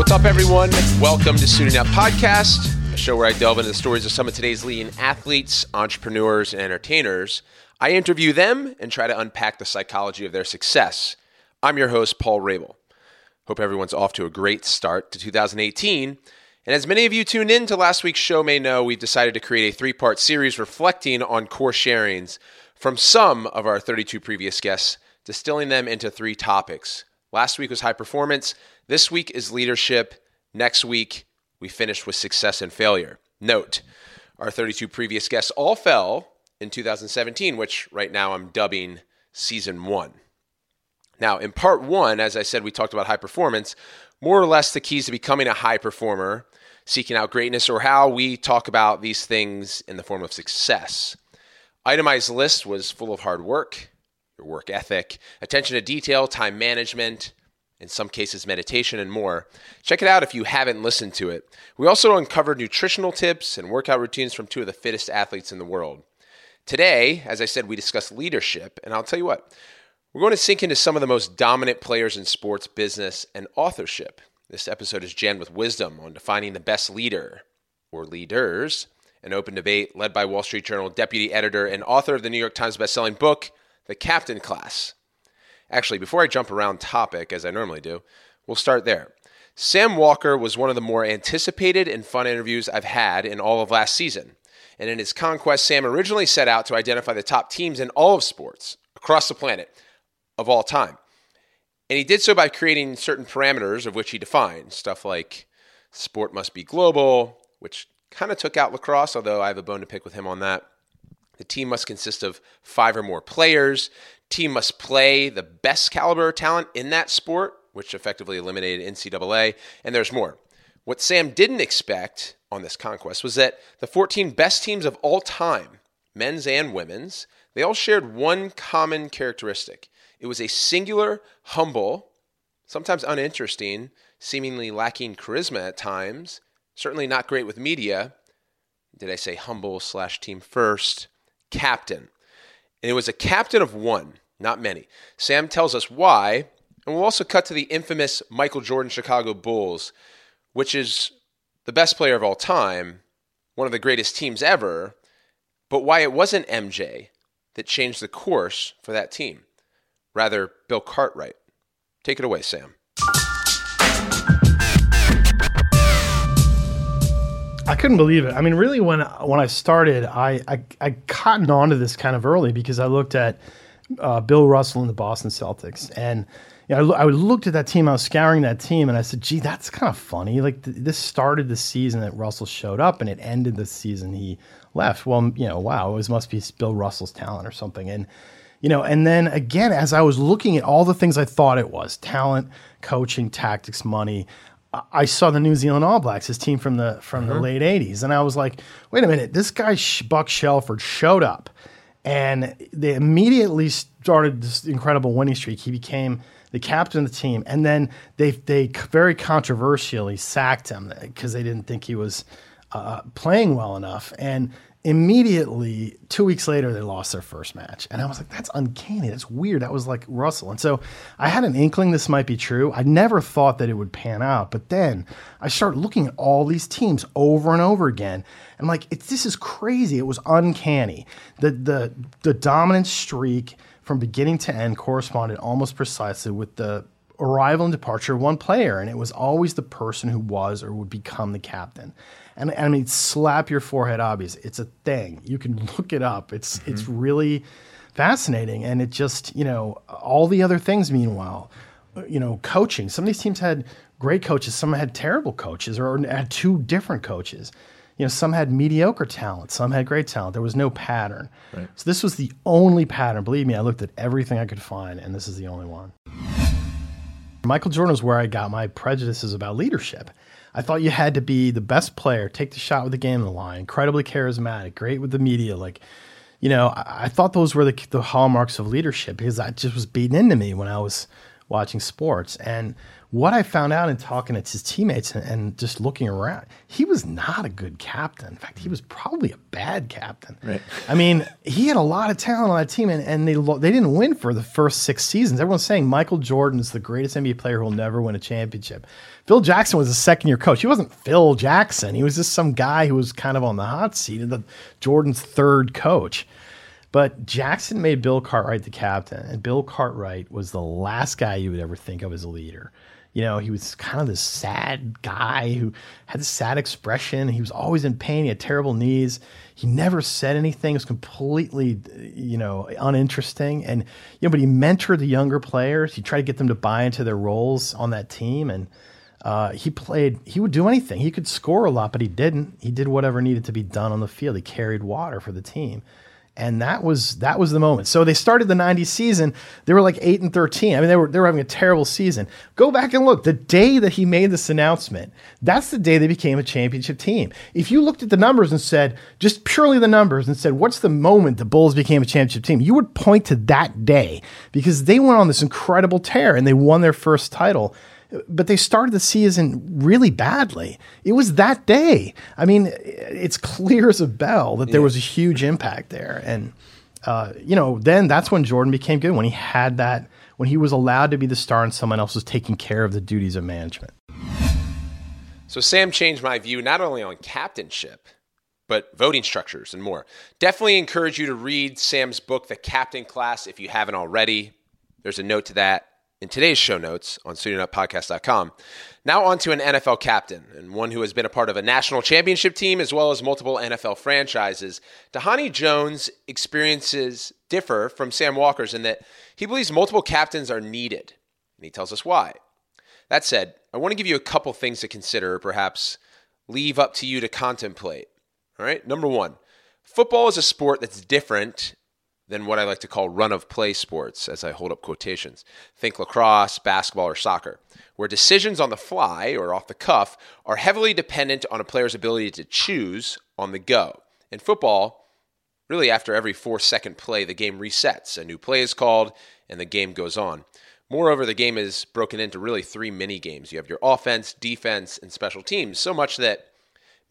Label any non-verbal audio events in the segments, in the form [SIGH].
What's up, everyone? Welcome to Suiting Up Podcast, a show where I delve into the stories of some of today's leading athletes, entrepreneurs, and entertainers. I interview them and try to unpack the psychology of their success. I'm your host, Paul Rabil. Hope everyone's off to a great start to 2018. And as many of you tuned in to last week's show may know, we've decided to create a three part series reflecting on core sharings from some of our 32 previous guests, distilling them into three topics. Last week was high performance. This week is leadership. Next week, we finished with success and failure. Note, our 32 previous guests all fell in 2017, which right now I'm dubbing season one. Now, in part one, as I said, we talked about high performance, more or less the keys to becoming a high performer, seeking out greatness, or how we talk about these things in the form of success. Itemized list was full of hard work, your work ethic, attention to detail, time management, in some cases, meditation, and more. Check it out if you haven't listened to it. We also uncovered nutritional tips and workout routines from two of the fittest athletes in the world. Today, as I said, we discuss leadership, and I'll tell you what, we're going to sink into some of the most dominant players in sports, business, and authorship. This episode is jammed with wisdom on defining the best leader or leaders, an open debate led by Wall Street Journal deputy editor and author of the New York Times bestselling book, The Captain Class. Actually, before I jump around topic, as I normally do, we'll start there. Sam Walker was one of the more anticipated and fun interviews I've had in all of last season. And in his conquest, Sam originally set out to identify the top teams in all of sports across the planet of all time. And he did so by creating certain parameters of which he defined stuff like sport must be global, which kind of took out lacrosse, although I have a bone to pick with him on that. The team must consist of five or more players team must play the best caliber talent in that sport, which effectively eliminated NCAA, and there's more. What Sam didn't expect on this conquest was that the 14 best teams of all time, men's and women's, they all shared one common characteristic. It was a singular, humble, sometimes uninteresting, seemingly lacking charisma at times, certainly not great with media. Did I say humble slash team first? Captain. And it was a captain of one, not many. Sam tells us why, and we'll also cut to the infamous Michael Jordan Chicago Bulls, which is the best player of all time, one of the greatest teams ever, but why it wasn't MJ that changed the course for that team. Rather, Bill Cartwright. Take it away, Sam. Couldn't believe it. I mean, really, when when I started, I I, I cottoned onto this kind of early because I looked at uh, Bill Russell and the Boston Celtics, and you know, I, I, looked at that team. I was scouring that team, and I said, "Gee, that's kind of funny. Like th- this started the season that Russell showed up, and it ended the season he left. Well, you know, wow, it must be Bill Russell's talent or something." And you know, and then again, as I was looking at all the things I thought it was talent, coaching, tactics, money, I saw the New Zealand All Blacks, his team from the from mm-hmm. the late '80s, and I was like, "Wait a minute! This guy Buck Shelford showed up, and they immediately started this incredible winning streak. He became the captain of the team, and then they they very controversially sacked him because they didn't think he was uh, playing well enough, and immediately two weeks later they lost their first match. And i was like that's uncanny. That's weird. That was like russell. And so i had an inkling this might be true. I never thought that it would pan out but then i started looking at all these teams over and over again and like this is crazy. It was uncanny. The the the dominant streak from beginning to end corresponded almost precisely with the arrival and departure of one player and it was always the person who was or would become the captain and, and I mean, slap your forehead obvious. It's a thing. You can [LAUGHS] look it up. It's mm-hmm. it's really fascinating, and it just you know all the other things. Meanwhile, you know, coaching. Some of these teams had great coaches. Some had terrible coaches, or had two different coaches. You know, some had mediocre talent, some had great talent. There was no pattern. Right. So this was the only pattern. Believe me, I looked at everything I could find, and this is the only one. Michael Jordan was where I got my prejudices about leadership. I thought you had to be the best player, take the shot with the game on the line, incredibly charismatic, great with the media. Like, you know, I, I thought those were the, the hallmarks of leadership because that just was beaten into me when I was watching sports. And what I found out in talking to his teammates and, and, just looking around, he was not a good captain. In fact, he was probably a bad captain. Right. I mean, he had a lot of talent on that team, and, and they they didn't win for the first six seasons. Everyone's saying Michael Jordan is the greatest NBA player who will never win a championship. Phil Jackson was a second year coach. He wasn't Phil Jackson. He was just some guy who was kind of on the hot seat and the Jordan's third coach. But Jackson made Bill Cartwright the captain, and Bill Cartwright was the last guy you would ever think of as a leader. You know, he was kind of this sad guy who had this sad expression. He was always in pain. He had terrible knees. He never said anything. It was completely, you know, uninteresting. And you know, but he mentored the younger players. He tried to get them to buy into their roles on that team. And uh, he played. He would do anything. He could score a lot, but he didn't. He did whatever needed to be done on the field. He carried water for the team and that was that was the moment. So they started the '90s season. They were like 8 and 13. I mean, they were they were having a terrible season. Go back and look. The day that he made this announcement, that's the day they became a championship team. If you looked at the numbers and said just purely the numbers and said what's the moment the Bulls became a championship team, you would point to that day because they went on this incredible tear and they won their first title but they started the season really badly. It was that day. I mean, it's clear as a bell that there was a huge impact there. And, uh, you know, then that's when Jordan became good, when he had that, when he was allowed to be the star and someone else was taking care of the duties of management. So Sam changed my view not only on captainship, but voting structures and more. Definitely encourage you to read Sam's book, The Captain Class, if you haven't already. There's a note to that in today's show notes on SuitingUpPodcast.com. Now on to an NFL captain and one who has been a part of a national championship team as well as multiple NFL franchises. Dhani Jones' experiences differ from Sam Walker's in that he believes multiple captains are needed, and he tells us why. That said, I want to give you a couple things to consider, or perhaps leave up to you to contemplate. All right, number one, football is a sport that's different than what I like to call run of play sports, as I hold up quotations. Think lacrosse, basketball, or soccer, where decisions on the fly or off the cuff are heavily dependent on a player's ability to choose on the go. In football, really after every four second play, the game resets. A new play is called and the game goes on. Moreover, the game is broken into really three mini games. You have your offense, defense, and special teams, so much that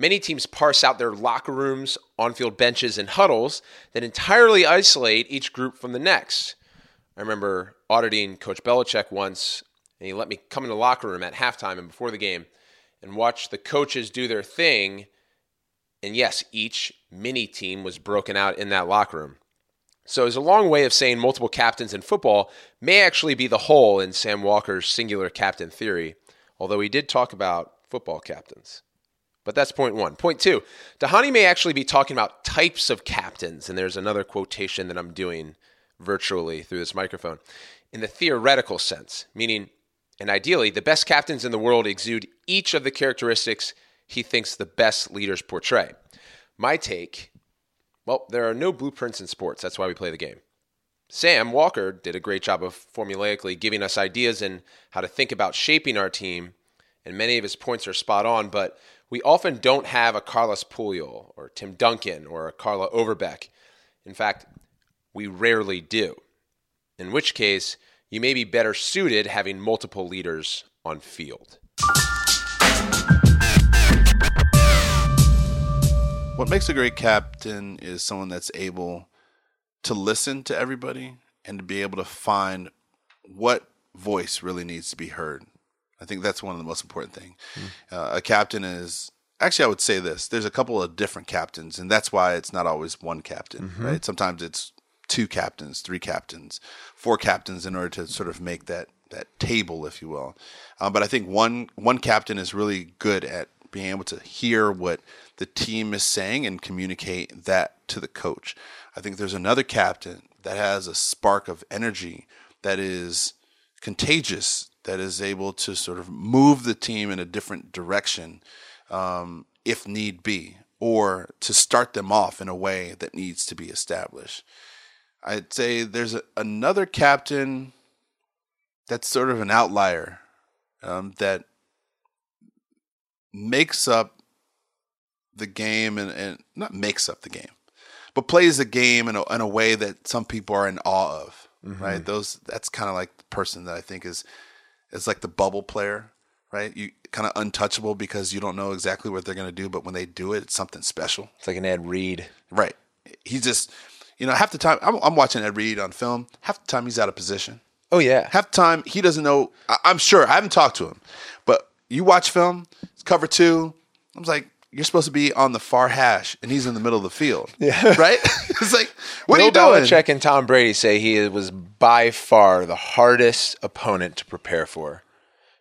Many teams parse out their locker rooms, on field benches, and huddles that entirely isolate each group from the next. I remember auditing Coach Belichick once, and he let me come in the locker room at halftime and before the game and watch the coaches do their thing. And yes, each mini team was broken out in that locker room. So it's a long way of saying multiple captains in football may actually be the whole in Sam Walker's singular captain theory, although he did talk about football captains. But that's point one. Point two, Dhani may actually be talking about types of captains, and there's another quotation that I'm doing virtually through this microphone. In the theoretical sense, meaning, and ideally, the best captains in the world exude each of the characteristics he thinks the best leaders portray. My take well, there are no blueprints in sports. That's why we play the game. Sam Walker did a great job of formulaically giving us ideas in how to think about shaping our team, and many of his points are spot on, but we often don't have a Carlos Puyol or Tim Duncan or a Carla Overbeck. In fact, we rarely do. In which case, you may be better suited having multiple leaders on field. What makes a great captain is someone that's able to listen to everybody and to be able to find what voice really needs to be heard I think that's one of the most important things. Mm. Uh, a captain is actually, I would say this: there's a couple of different captains, and that's why it's not always one captain, mm-hmm. right? Sometimes it's two captains, three captains, four captains, in order to sort of make that that table, if you will. Uh, but I think one one captain is really good at being able to hear what the team is saying and communicate that to the coach. I think there's another captain that has a spark of energy that is contagious that is able to sort of move the team in a different direction um, if need be, or to start them off in a way that needs to be established. I'd say there's a, another captain that's sort of an outlier um, that makes up the game and, and not makes up the game, but plays the game in a, in a way that some people are in awe of. right? Those that's kind of like the person that I think is is like the bubble player, right? You kind of untouchable because you don't know exactly what they're going to do, but when they do it, it's something special. It's like an Ed Reed. Right. He's just, you know, half the time I'm, I'm watching Ed Reed on film. Half the time he's out of position. Oh yeah. Half the time he doesn't know. I, I'm sure I haven't talked to him, but you watch film, it's cover two. I was like, you're supposed to be on the far hash, and he's in the middle of the field. Yeah. [LAUGHS] Right. [LAUGHS] it's like, what Bill are you doing? Belichick and Tom Brady say he was by far the hardest opponent to prepare for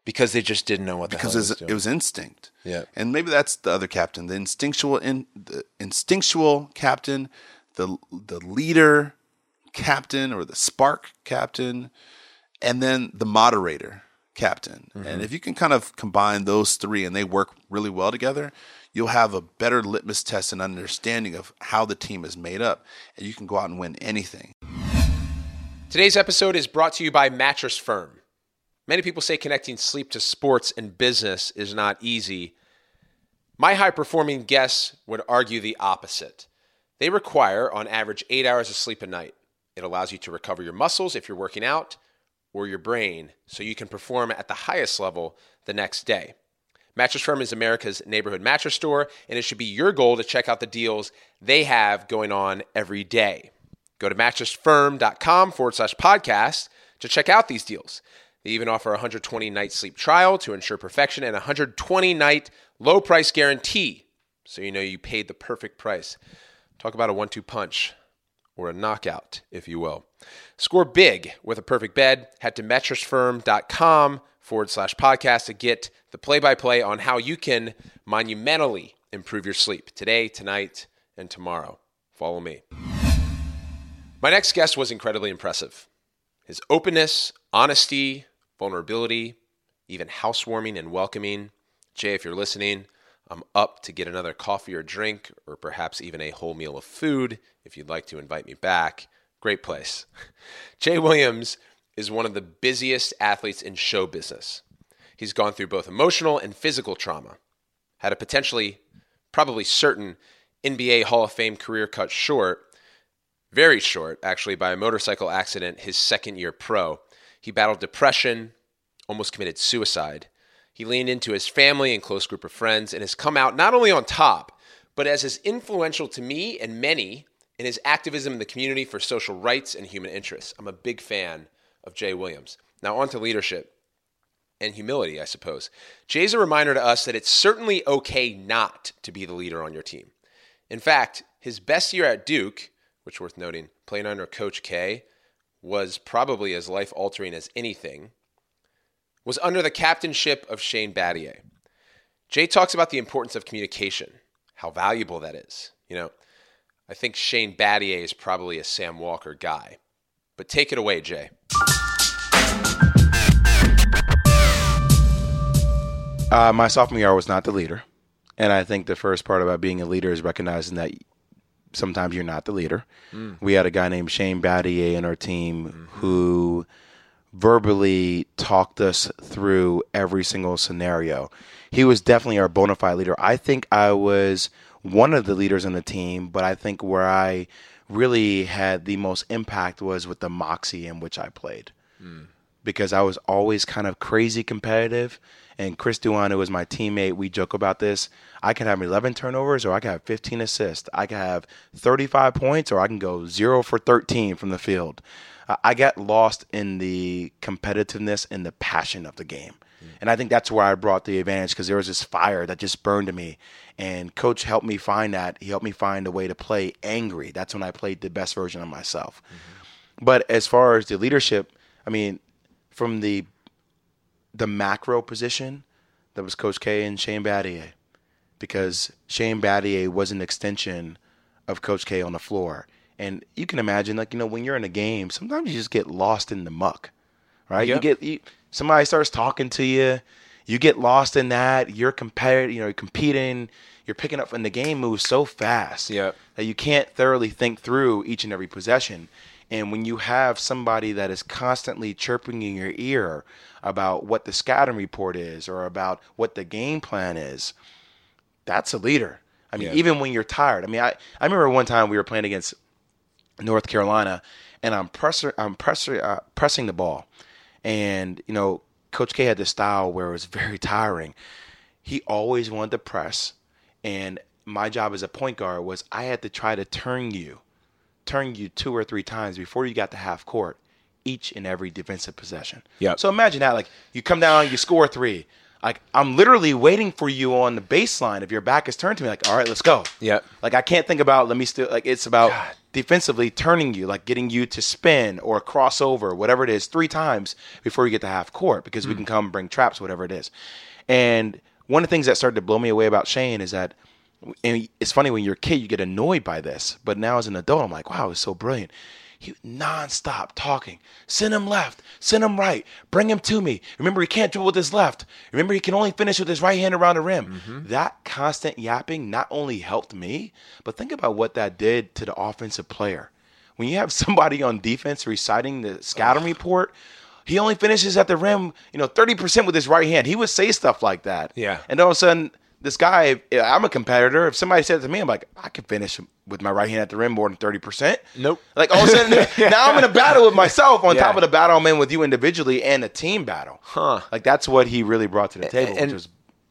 because they just didn't know what the because hell was, it was instinct. Yeah. and maybe that's the other captain, the instinctual, in the instinctual captain, the the leader captain or the spark captain, and then the moderator captain. Mm-hmm. And if you can kind of combine those three and they work really well together, you'll have a better litmus test and understanding of how the team is made up, and you can go out and win anything. Today's episode is brought to you by Mattress Firm. Many people say connecting sleep to sports and business is not easy. My high performing guests would argue the opposite. They require, on average, eight hours of sleep a night. It allows you to recover your muscles if you're working out or your brain so you can perform at the highest level the next day. Mattress Firm is America's neighborhood mattress store, and it should be your goal to check out the deals they have going on every day. Go to mattressfirm.com forward slash podcast to check out these deals. They even offer a 120 night sleep trial to ensure perfection and a 120 night low price guarantee so you know you paid the perfect price. Talk about a one two punch or a knockout, if you will. Score big with a perfect bed. Head to mattressfirm.com forward slash podcast to get the play by play on how you can monumentally improve your sleep today, tonight, and tomorrow. Follow me. My next guest was incredibly impressive. His openness, honesty, vulnerability, even housewarming and welcoming. Jay, if you're listening, I'm up to get another coffee or drink, or perhaps even a whole meal of food if you'd like to invite me back. Great place. [LAUGHS] Jay Williams is one of the busiest athletes in show business. He's gone through both emotional and physical trauma, had a potentially, probably certain NBA Hall of Fame career cut short, very short, actually, by a motorcycle accident his second year pro. He battled depression, almost committed suicide. He leaned into his family and close group of friends and has come out not only on top, but as is influential to me and many in his activism in the community for social rights and human interests. I'm a big fan of Jay Williams. Now, on to leadership and humility, I suppose. Jay's a reminder to us that it's certainly okay not to be the leader on your team. In fact, his best year at Duke, which worth noting, playing under Coach K, was probably as life altering as anything, was under the captainship of Shane Battier. Jay talks about the importance of communication, how valuable that is. You know, I think Shane Battier is probably a Sam Walker guy. But take it away, Jay. Uh, my sophomore year, I was not the leader, and I think the first part about being a leader is recognizing that sometimes you're not the leader. We had a guy named Shane Battier in our team who verbally talked us through every single scenario. He was definitely our bona fide leader. I think I was one of the leaders on the team, but I think where I really had the most impact was with the moxie in which I played hmm. because I was always kind of crazy competitive. And Chris Duhon, who was my teammate, we joke about this. I can have 11 turnovers or I can have 15 assists. I can have 35 points or I can go 0 for 13 from the field. Uh, I got lost in the competitiveness and the passion of the game. And I think that's where I brought the advantage because there was this fire that just burned in me. And coach helped me find that. He helped me find a way to play angry. That's when I played the best version of myself. But as far as the leadership, I mean, from the the macro position, that was Coach K and Shane Battier, because Shane Battier was an extension of Coach K on the floor. And you can imagine, like you know, when you're in a game, sometimes you just get lost in the muck, right? Yep. You get you, somebody starts talking to you, you get lost in that. You're competitive, you know, you're competing. You're picking up, and the game moves so fast Yep. that you can't thoroughly think through each and every possession. And when you have somebody that is constantly chirping in your ear about what the scouting report is or about what the game plan is, that's a leader. I mean, Yeah. even when you're tired. I mean, I, I remember one time we were playing against North Carolina, and I'm presser, I'm presser, uh, pressing the ball, and you know, Coach K had this style where it was very [LAUGHS] tiring. He always wanted to press, and my job as a point guard was I had to try to turn you, turn you two or three times before you got to half court, each and every defensive possession. Yeah. So imagine that, like you come down, you score three. Like I'm literally waiting for you on the baseline. If your back is turned to me, like, all right, let's go. Yeah. Like I can't think about let me still like it's about defensively turning you, like getting you to spin or cross over, whatever it is, three times before you get to half court because we mm. can come bring traps, whatever it is. And one of the things that started to blow me away about Shane is that and it's funny when you're a kid you get annoyed by this, but now as an adult I'm like, wow, it's so brilliant. He nonstop talking. Send him left. Send him right. Bring him to me. Remember, he can't dribble with his left. Remember, he can only finish with his right hand around the rim. Mm-hmm. That constant yapping not only helped me, but think about what that did to the offensive player. When you have [LAUGHS] somebody on defense reciting the scouting report, he only finishes at the rim, you know, 30% with his right hand. He would say stuff like that. Yeah. And all of a sudden, this guy, I'm a competitor. If somebody said to me, I'm like, I can finish with my right hand at the rim more than 30%. Nope. Like all of a sudden, [LAUGHS] [LAUGHS] now I'm in a battle with myself on Yeah. top of the battle I'm in with you individually and a team battle. Huh. Like that's what he really brought to the table, and- which was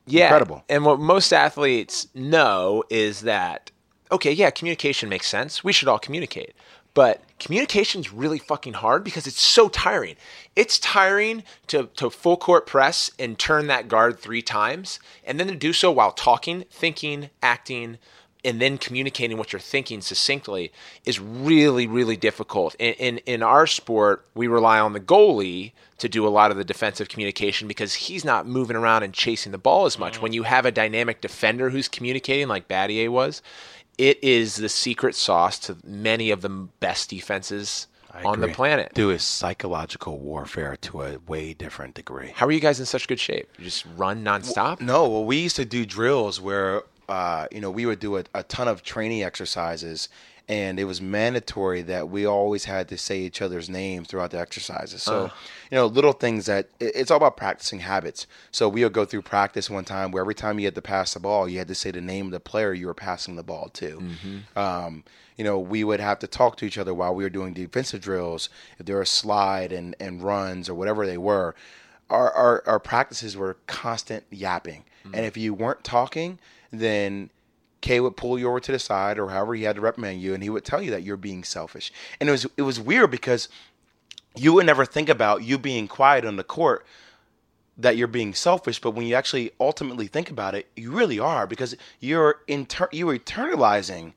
yeah, incredible. And what most athletes know is that okay, yeah, communication makes sense. We should all communicate. But communication's really fucking hard because it's so tiring. It's tiring to, to full court press and turn that guard three times, and then to do so while talking, thinking, acting, and then communicating what you're thinking succinctly is really, really difficult. In, in in our sport, we rely on the goalie to do a lot of the defensive communication because he's not moving around and chasing the ball as much. Mm. When you have a dynamic defender who's communicating, like Battier was, it is the secret sauce to many of the best defenses on the planet. Do is psychological warfare to a way different degree. How are you guys in such good shape? You just run nonstop? No, well, we used to do drills where, uh, you know, we would do a, a ton of training exercises, and it was mandatory that we always had to say each other's names throughout the exercises. So, uh. you know, little things that it's all about practicing habits. So we would go through practice one time where every time you had to pass the ball, you had to say the name of the player you were passing the ball to. Mm-hmm. Um, you know, we would have to talk to each other while we were doing defensive drills. If there were slide and, and runs or whatever they were, our, our, our practices were constant yapping. Mm. And if you weren't talking, then K would pull you over to the side or however he had to reprimand you, and he would tell you that you're being selfish. And it was it was weird because you would never think about you being quiet on the court that you're being selfish, but when you actually ultimately think about it, you really are because you're inter- you're internalizing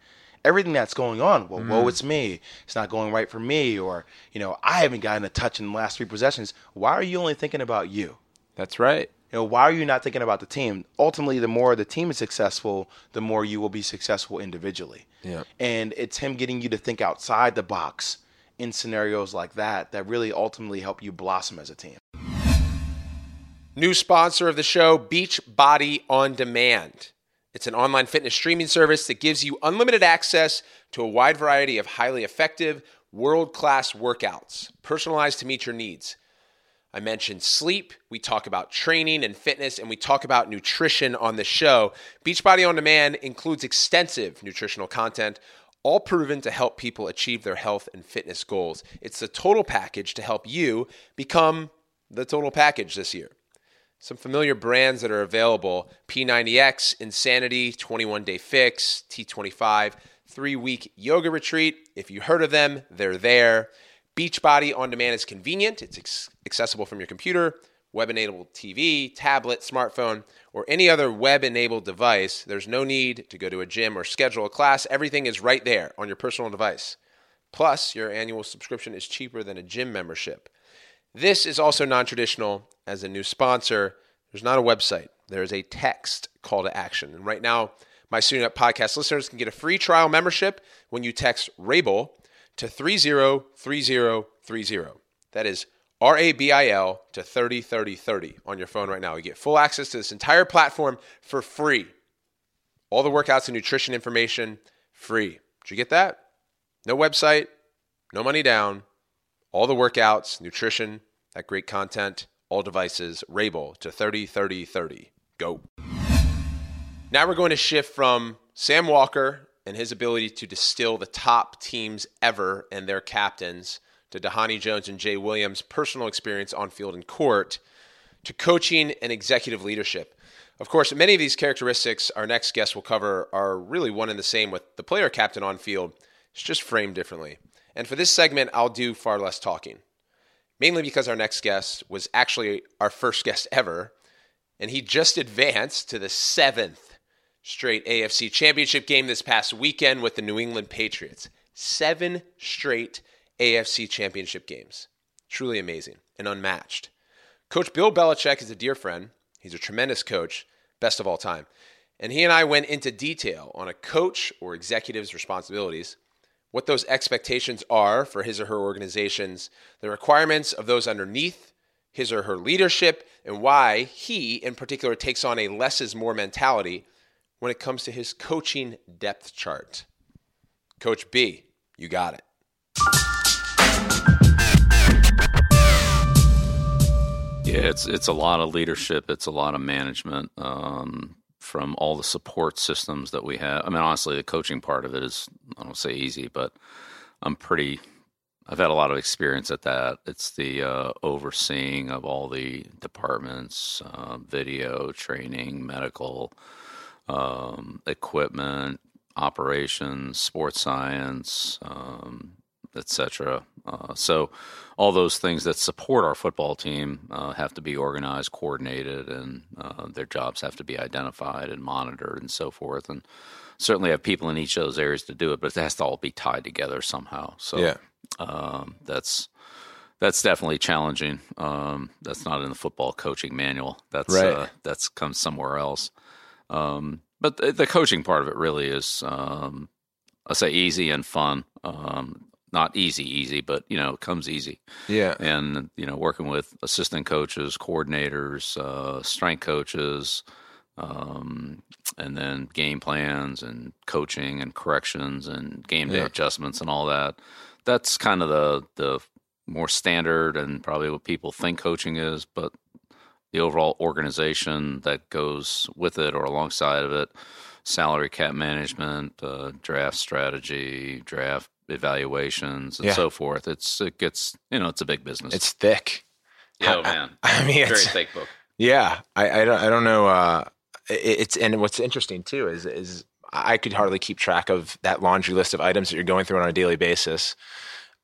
everything that's going on. Well, whoa, mm. it's me. It's not going right for me, or you know, I haven't gotten a touch in the last three possessions. Why are you only thinking about you? That's right. You know, why are you not thinking about the team? Ultimately, the more the team is successful, the more you will be successful individually. Yeah. And it's him getting you to think outside the box in scenarios like that that really ultimately help you blossom as a team. New sponsor of the show, Beachbody On Demand. It's an online fitness streaming service that gives you unlimited access to a wide variety of highly effective, world class workouts, personalized to meet your needs. I mentioned sleep, we talk about training and fitness, and we talk about nutrition on the show. Beachbody On Demand includes extensive nutritional content, all proven to help people achieve their health and fitness goals. It's the total package to help you become the total package this year some familiar brands that are available P90X, Insanity, 21 Day Fix, T25, three week yoga retreat. If you heard of them, they're there. Beachbody on demand is convenient, it's ex- accessible from your computer, web enabled TV, tablet, smartphone, or any other web enabled device. There's no need to go to a gym or schedule a class. Everything is right there on your personal device. Plus, your annual subscription is cheaper than a gym membership. This is also non traditional as a new sponsor. There's not a website, there is a text call to action. And right now, my Suiting Up podcast listeners can get a free trial membership when you text RABIL to 303030. That is R A B I L to 303030 on your phone right now. You get full access to this entire platform for free. All the workouts and nutrition information free. Did you get that? No website, no money down all the workouts, nutrition, that great content, all devices, Rabil to 30 30 30. Go. Now we're going to shift from Sam Walker and his ability to distill the top teams ever and their captains to Dhani Jones and Jay Williams' personal experience on field and court to coaching and executive leadership. Of course, many of these characteristics our next guest will cover are really one and the same with the player captain on field. It's just framed differently. And for this segment, I'll do far less talking, mainly because our next guest was actually our first guest ever, and he just advanced to the seventh straight AFC championship game this past weekend with the New England Patriots. Seven straight AFC championship games. Truly amazing and unmatched. Coach Bill Belichick is a dear friend. He's a tremendous coach, best of all time. And he and I went into detail on a coach or executive's responsibilities, what those expectations are for his or her organizations, the requirements of those underneath his or her leadership, and why he, in particular, takes on a less is more mentality when it comes to his coaching depth chart. Coach B, you got it. Yeah, it's it's a lot of leadership. It's a lot of management um, from all the support systems that we have. I mean, honestly, the coaching part of it is I don't say easy, but I'm pretty. I've had a lot of experience at that. It's the uh, overseeing of all the departments, uh, video, training, medical, um, equipment, operations, sports science, um, etc. Uh, so all those things that support our football team uh, have to be organized, coordinated, and uh, their jobs have to be identified and monitored and so forth. And certainly have people in each of those areas to do it, but it has to all be tied together somehow. So Yeah. um, that's that's definitely challenging. Um, that's not in the football coaching manual. That's Right. uh, that's comes somewhere else. Um, but the, the coaching part of it really is, um, I say, easy and fun. Um, not easy, easy, but you know, it comes easy Yeah. and you know working with assistant coaches coordinators uh, strength coaches um, and then game plans and coaching and corrections and game day Yeah. adjustments and all that that's kind of the the more standard and probably what people think coaching is but the overall organization that goes with it or alongside of it salary cap management uh, draft strategy draft evaluations and Yeah. so forth it's it gets you know it's a big business It's thick. yeah, oh, man. [LAUGHS] I mean, Very it's, thick book. Yeah, I, I don't I don't know. Uh, it, it's and what's interesting too is is I could hardly keep track of that laundry list of items that you're going through on a daily basis.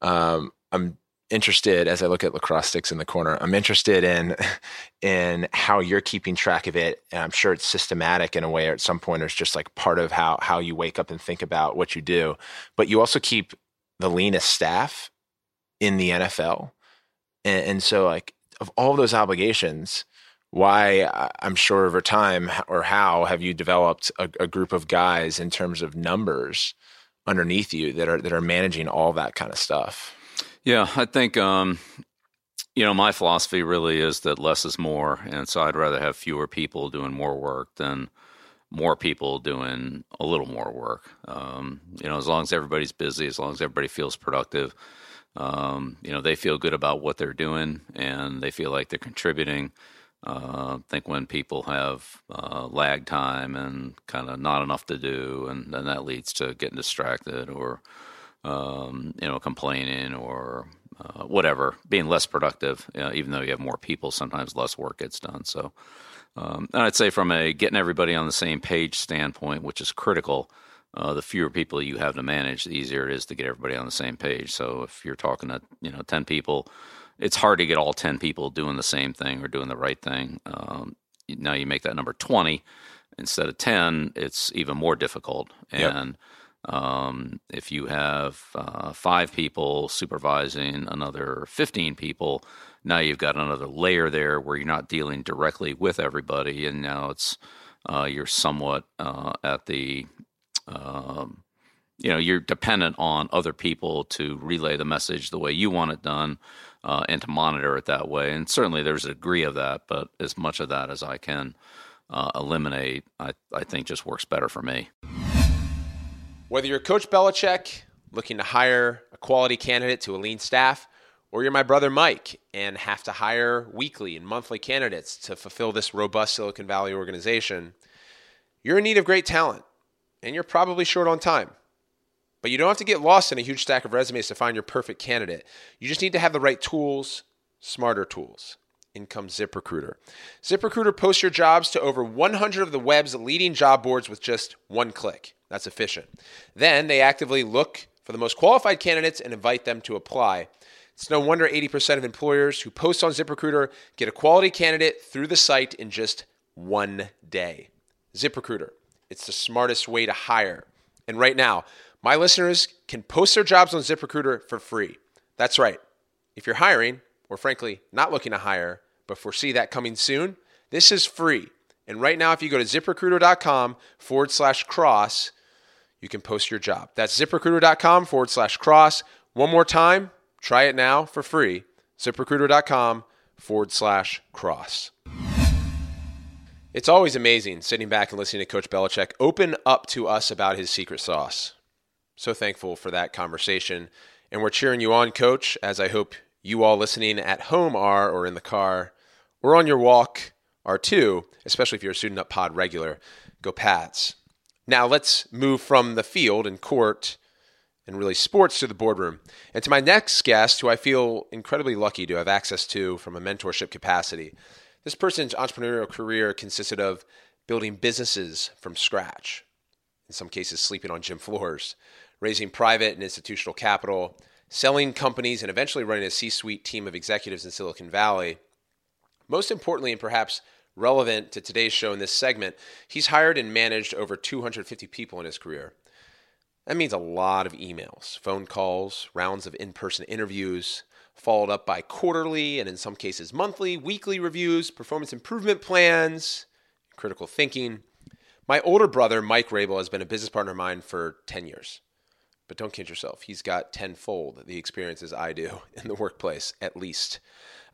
Um, I'm interested as I look at lacrosse sticks in the corner. I'm interested in [LAUGHS] in how you're keeping track of it, and I'm sure it's systematic in a way. Or at some point, it's just like part of how how you wake up and think about what you do. But you also keep the leanest staff in the NFL, and, and so like of all those obligations why I'm sure over time or how have you developed a, a group of guys in terms of numbers underneath you that are that are managing all that kind of stuff. Yeah, I think um, you know my philosophy really is that less is more, and so I'd rather have fewer people doing more work than more people doing a little more work. Um, you know, as long as everybody's busy, as long as everybody feels productive, um, you know, they feel good about what they're doing and they feel like they're contributing. Uh, I think when people have uh, lag time and kind of not enough to do, and then that leads to getting distracted or um, you know, complaining or uh, whatever, being less productive. You know, even though you have more people, sometimes less work gets done. So, um, and I'd say from a getting everybody on the same page standpoint, which is critical, uh, the fewer people you have to manage, the easier it is to get everybody on the same page. So if you're talking to you know ten people, it's hard to get all ten people doing the same thing or doing the right thing. Um, now you make that number twenty instead of ten, it's even more difficult. Yep. Um, if you have uh, five people supervising another 15 people, now you've got another layer there where you're not dealing directly with everybody, and now it's uh, you're somewhat uh, at the um, you know you're dependent on other people to relay the message the way you want it done uh, and to monitor it that way. And certainly there's a degree of that, but as much of that as I can uh, eliminate, I, I think just works better for me. Whether you're Coach Belichick looking to hire a quality candidate to a lean staff, or you're my brother Mike and have to hire weekly and monthly candidates to fulfill this robust Silicon Valley organization, you're in need of great talent and you're probably short on time. But you don't have to get lost in a huge stack of resumes to find your perfect candidate. You just need to have the right tools, smarter tools. In comes ZipRecruiter. ZipRecruiter posts your jobs to over 100 of the web's leading job boards with just one click. That's efficient. Then they actively look for the most qualified candidates and invite them to apply. It's no wonder 80% of employers who post on ZipRecruiter get a quality candidate through the site in just one day. ZipRecruiter, it's the smartest way to hire. And right now, my listeners can post their jobs on ZipRecruiter for free. That's right. If you're hiring, or frankly, not looking to hire, but foresee that coming soon, this is free. And right now, if you go to ziprecruiter.com forward slash cross, you can post your job. That's ziprecruiter.com forward slash cross. One more time, try it now for free. ziprecruiter.com forward slash cross. It's always amazing sitting back and listening to Coach Belichick open up to us about his secret sauce. So thankful for that conversation. And we're cheering you on, Coach, as I hope you all listening at home are, or in the car, or on your walk are too, especially if you're a Suiting Up Pod regular. Go Pats. Now let's move from the field and court and really sports to the boardroom. And to my next guest, who I feel incredibly lucky to have access to from a mentorship capacity. This person's entrepreneurial career consisted of building businesses from scratch, in some cases, sleeping on gym floors, raising private and institutional capital, selling companies, and eventually running a C suite team of executives in Silicon Valley. Most importantly, and perhaps relevant to today's show in this segment, he's hired and managed over 250 people in his career. That means a lot of emails, phone calls, rounds of in person interviews, followed up by quarterly and in some cases monthly, weekly reviews, performance improvement plans, critical thinking. My older brother, Mike Rabil, has been a business partner of mine for 10 years. But don't kid yourself, he's got tenfold the experiences I do [LAUGHS] in the workplace, at least.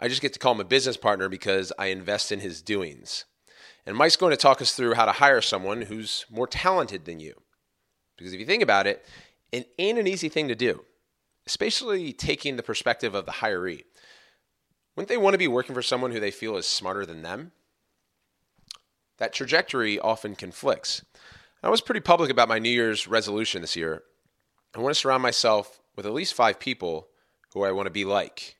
I just get to call him a business partner because I invest in his doings. And Mike's going to talk us through how to hire someone who's more talented than you. Because if you think about it, it ain't an easy thing to do especially taking the perspective of the hiree. Wouldn't they want to be working for someone who they feel is smarter than them? That trajectory often conflicts. I was pretty public about my New Year's resolution this year. I want to surround myself with at least five people who I want to be like,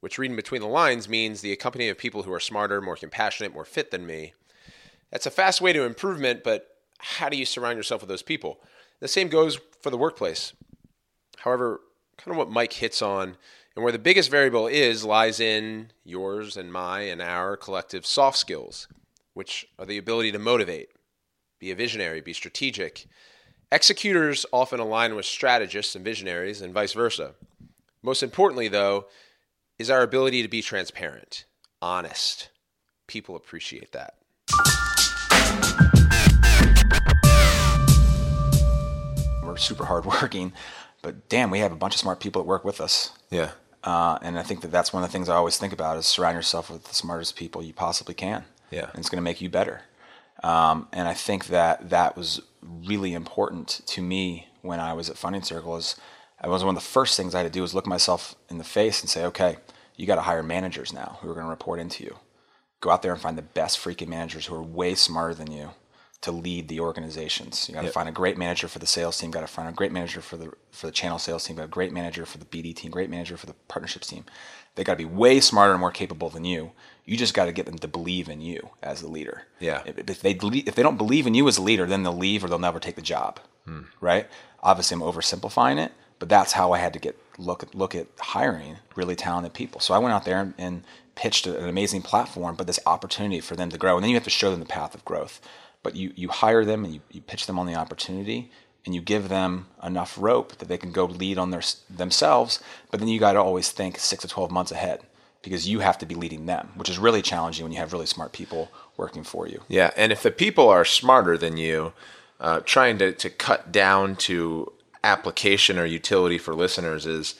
which reading between the lines means the company of people who are smarter, more compassionate, more fit than me. That's a fast way to improvement, but how do you surround yourself with those people? The same goes for the workplace. However, kind of what Mike hits on. And where the biggest variable is lies in yours and my and our collective soft skills, which are the ability to motivate, be a visionary, be strategic. Executors often align with strategists and visionaries, and vice versa. Most importantly, though, is our ability to be transparent, honest. People appreciate that. We're super hardworking, but damn, we have a bunch of smart people that work with us. Yeah. Uh, and I think that that's one of the things I always think about is surround yourself with the smartest people you possibly can. Yeah. And it's going to make you better. Um, and I think that that was really important to me when I was at Funding Circle. Is I was one of the first things I had to do was look myself in the face and say, okay, you got to hire managers now who are going to report into you. Go out there and find the best freaking managers who are way smarter than you to lead the organizations. You got to yep. find a great manager for the sales team. Got to find a great manager for the for the channel sales team. Got a great manager for the BD team. Great manager for the partnerships team. They got to be way smarter and more capable than you. You just got to get them to believe in you as the leader. Yeah. If, if they if they don't believe in you as a leader, then they'll leave or they'll never take the job. Hmm. Right. Obviously, I'm oversimplifying it, but that's how I had to get look at look at hiring really talented people. So I went out there and, and pitched an amazing platform, but this opportunity for them to grow, and then you have to show them the path of growth but you, you hire them and you, you pitch them on the opportunity and you give them enough rope that they can go lead on their themselves but then you got to always think 6 to 12 months ahead because you have to be leading them which is really challenging when you have really smart people working for you yeah and if the people are smarter than you uh, trying to, to cut down to application or utility for listeners is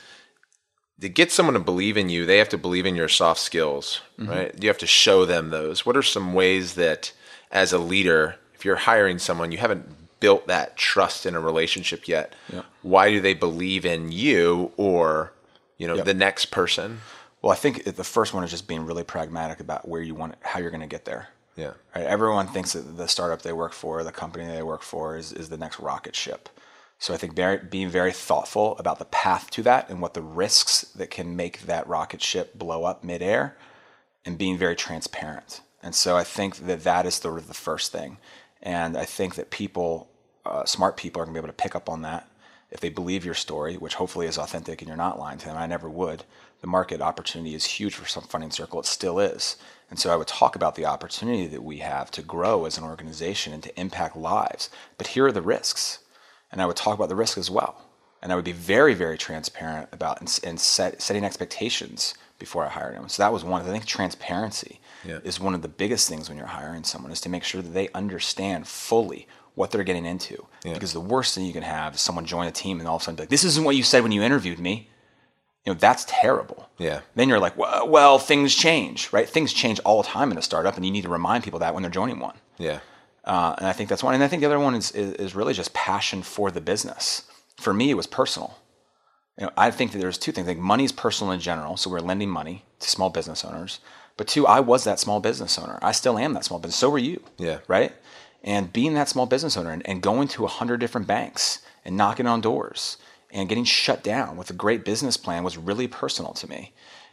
to get someone to believe in you they have to believe in your soft skills mm-hmm. right you have to show them those what are some ways that as a leader, if you're hiring someone, you haven't built that trust in a relationship yet. Yep. Why do they believe in you or you know the next person? Well, I think the first one is just being really pragmatic about where you want, how you're going to get there. Yeah. Right. Everyone thinks that the startup they work for, the company they work for, is is the next rocket ship. So I think being very thoughtful about the path to that and what the risks that can make that rocket ship blow up midair, and being very transparent. And so I think that that is sort of the first thing. And I think that people, uh, smart people, are going to be able to pick up on that if they believe your story, which hopefully is authentic and you're not lying to them. I never would. The market opportunity is huge for some funding circle. It still is. And so I would talk about the opportunity that we have to grow as an organization and to impact lives. But here are the risks and I would talk about the risk as well. And I would be very, very transparent about and, and set, setting expectations before I hired them. So that was one. I think transparency yeah. is one of the biggest things when you're hiring someone is to make sure that they understand fully what they're getting into. Yeah. Because the worst thing you can have is someone join a team and all of a sudden be like, "This isn't what you said when you interviewed me." You know, that's terrible. Yeah. Then you're like, well, well, things change, right? Things change all the time in a startup, and you need to remind people that when they're joining one. Yeah. Uh, and I think that's one. And I think the other one is, is, is really just passion for the business. For me, it was personal. You know, I think that there's two things. I think money is personal in general, so we're lending money to small business owners. But two, I was that small business owner. I still am that small business. So were you. Yeah. Right. And being that small business owner and, and going to a hundred different banks and knocking on doors and getting shut down with a great business plan was really personal to me.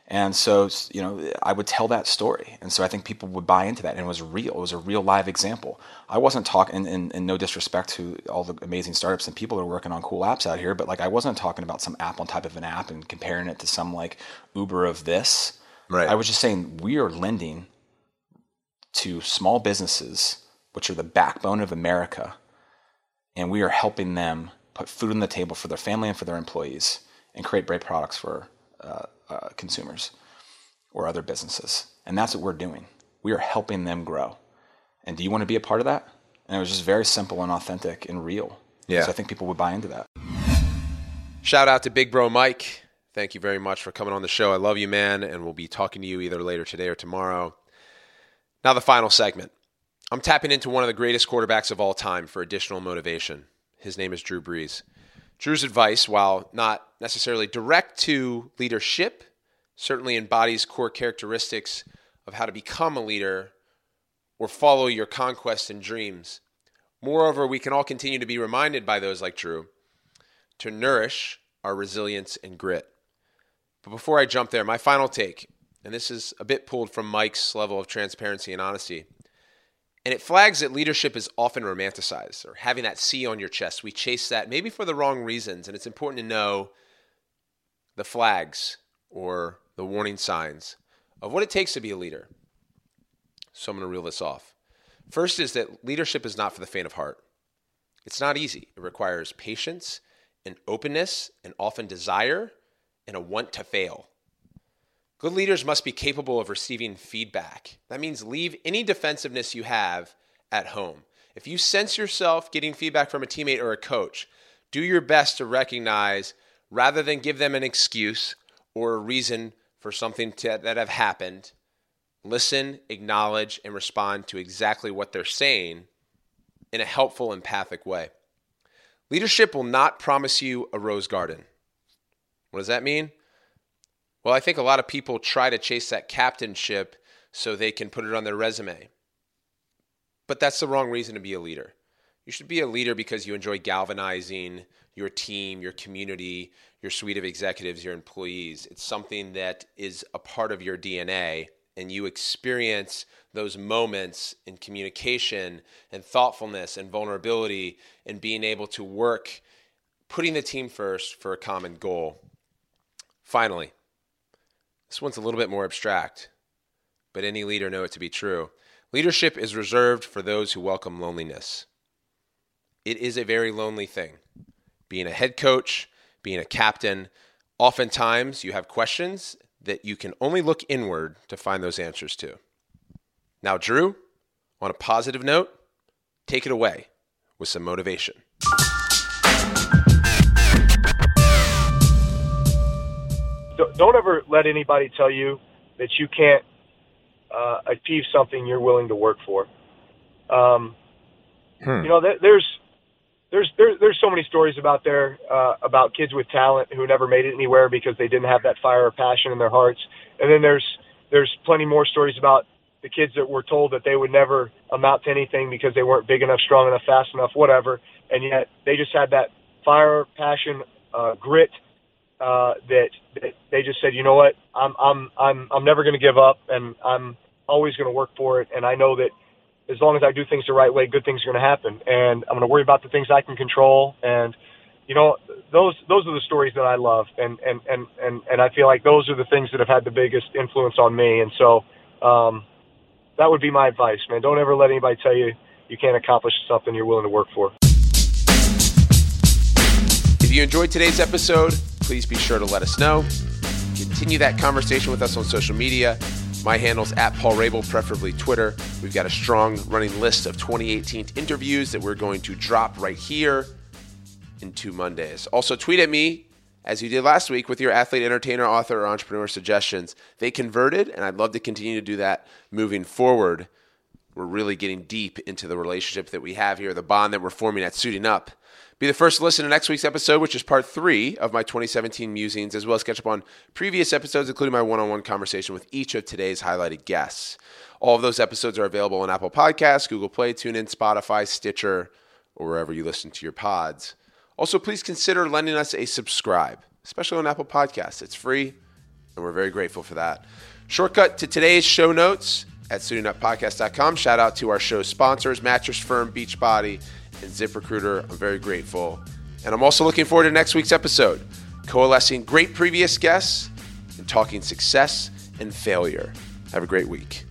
And so, you know, I would tell that story. And so I think people would buy into that. And it was real. It was a real live example. I wasn't talking, and, and, no disrespect to all the amazing startups and people that are working on cool apps out here, but like I wasn't talking about some app on type of an app and comparing it to some like Uber of this. Right. I was just saying we are lending to small businesses, which are the backbone of America, and we are helping them put food on the table for their family and for their employees and create great products for uh, uh, consumers or other businesses. And that's what we're doing. We are helping them grow. And do you want to be a part of that? And it was just very simple and authentic and real. Yeah. So I think people would buy into that. Shout out to Big Bro Mike. Thank you very much for coming on the show. I love you, man, and we'll be talking to you either later today or tomorrow. Now, the final segment. I'm tapping into one of the greatest quarterbacks of all time for additional motivation. His name is Drew Brees. Drew's advice, while not necessarily direct to leadership, certainly embodies core characteristics of how to become a leader or follow your conquests and dreams. Moreover, we can all continue to be reminded by those like Drew to nourish our resilience and grit. But before I jump there, my final take, and this is a bit pulled from Mike's level of transparency and honesty. And it flags that leadership is often romanticized or having that C on your chest. We chase that maybe for the wrong reasons. And it's important to know the flags or the warning signs of what it takes to be a leader. So I'm going to reel this off. First is that leadership is not for the faint of heart. It's not easy. It requires patience and openness and often desire and a want to fail. Good leaders must be capable of receiving feedback. That means leave any defensiveness you have at home. If you sense yourself getting feedback from a teammate or a coach, do your best to recognize rather than give them an excuse or a reason for something to, that have happened. Listen, acknowledge, and respond to exactly what they're saying in a helpful, empathic way. Leadership will not promise you a rose garden. What does that mean? Well, I think a lot of people try to chase that captainship so they can put it on their resume. But that's the wrong reason to be a leader. You should be a leader because you enjoy galvanizing your team, your community, your suite of executives, your employees. It's something that is a part of your DNA, and you experience those moments in communication and thoughtfulness and vulnerability and being able to work, putting the team first for a common goal. Finally, this one's a little bit more abstract, but any leader know it to be true. Leadership is reserved for those who welcome loneliness. It is a very lonely thing. Being a head coach, being a captain, oftentimes you have questions that you can only look inward to find those answers to. Now, Drew, on a positive note, take it away with some motivation. Don't ever let anybody tell you that you can't uh, achieve something you're willing to work for. Um, hmm. You know, there's there's there's there's so many stories about there uh, about kids with talent who never made it anywhere because they didn't have that fire or passion in their hearts, and then there's there's plenty more stories about the kids that were told that they would never amount to anything because they weren't big enough, strong enough, fast enough, whatever, and yet they just had that fire, passion, uh, grit. Uh, that, that they just said, you know what, I'm I'm I'm I'm never going to give up, and I'm always going to work for it. And I know that as long as I do things the right way, good things are going to happen. And I'm going to worry about the things I can control. And you know, those those are the stories that I love, and and and and and I feel like those are the things that have had the biggest influence on me. And so, um, that would be my advice, man. Don't ever let anybody tell you you can't accomplish something you're willing to work for. You enjoyed today's episode, please be sure to let us know. Continue that conversation with us on social media. My handle's at Paul Rabil, preferably Twitter. We've got a strong running list of 2018 interviews that we're going to drop right here in two Mondays. Also, tweet at me as you did last week with your athlete, entertainer, author, or entrepreneur suggestions. They converted, and I'd love to continue to do that moving forward. We're really getting deep into the relationship that we have here, the bond that we're forming at Suiting Up. Be the first to listen to next week's episode, which is part three of my 2017 musings, as well as catch up on previous episodes, including my one on one conversation with each of today's highlighted guests. All of those episodes are available on Apple Podcasts, Google Play, TuneIn, Spotify, Stitcher, or wherever you listen to your pods. Also, please consider lending us a subscribe, especially on Apple Podcasts. It's free, and we're very grateful for that. Shortcut to today's show notes at suitinguppodcast.com. Shout out to our show sponsors, Mattress Firm, Beachbody, and ZipRecruiter. I'm very grateful. And I'm also looking forward to next week's episode, coalescing great previous guests and talking success and failure. Have a great week.